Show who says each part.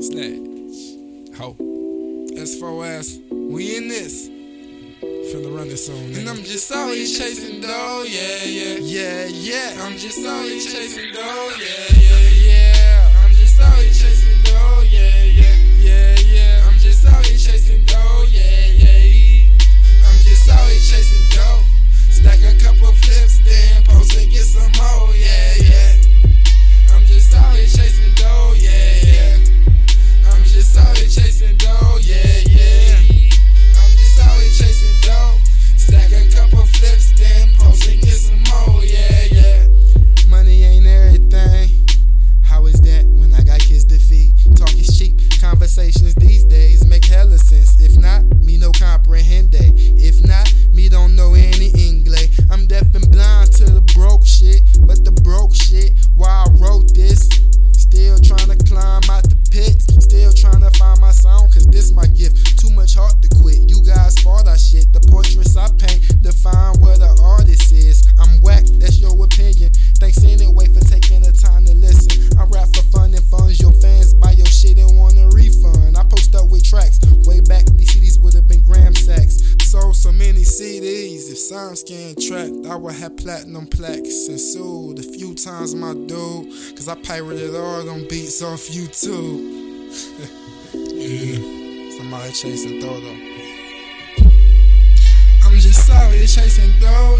Speaker 1: Snatch. Ho. S4S. We in this. Finna run this song,
Speaker 2: And I'm just always chasing dough, yeah, yeah.
Speaker 1: Yeah, yeah.
Speaker 2: I'm just always chasing dough, yeah, yeah.
Speaker 1: Heart to quit. You guys fault I shit. The portraits I paint define where the artist is. I'm whack, that's your opinion. Thanks anyway for taking the time to listen. I rap for fun and funds. Your fans buy your shit and want a refund. I post up with tracks. Way back, these CDs would have been gram sacks. Sold so many CDs. If SoundScan tracked, I would have platinum plaques and sold a few times my dude. Cause I pirated all them beats off YouTube. yeah.
Speaker 2: I'm chasing yeah. I'm just always chasing dough,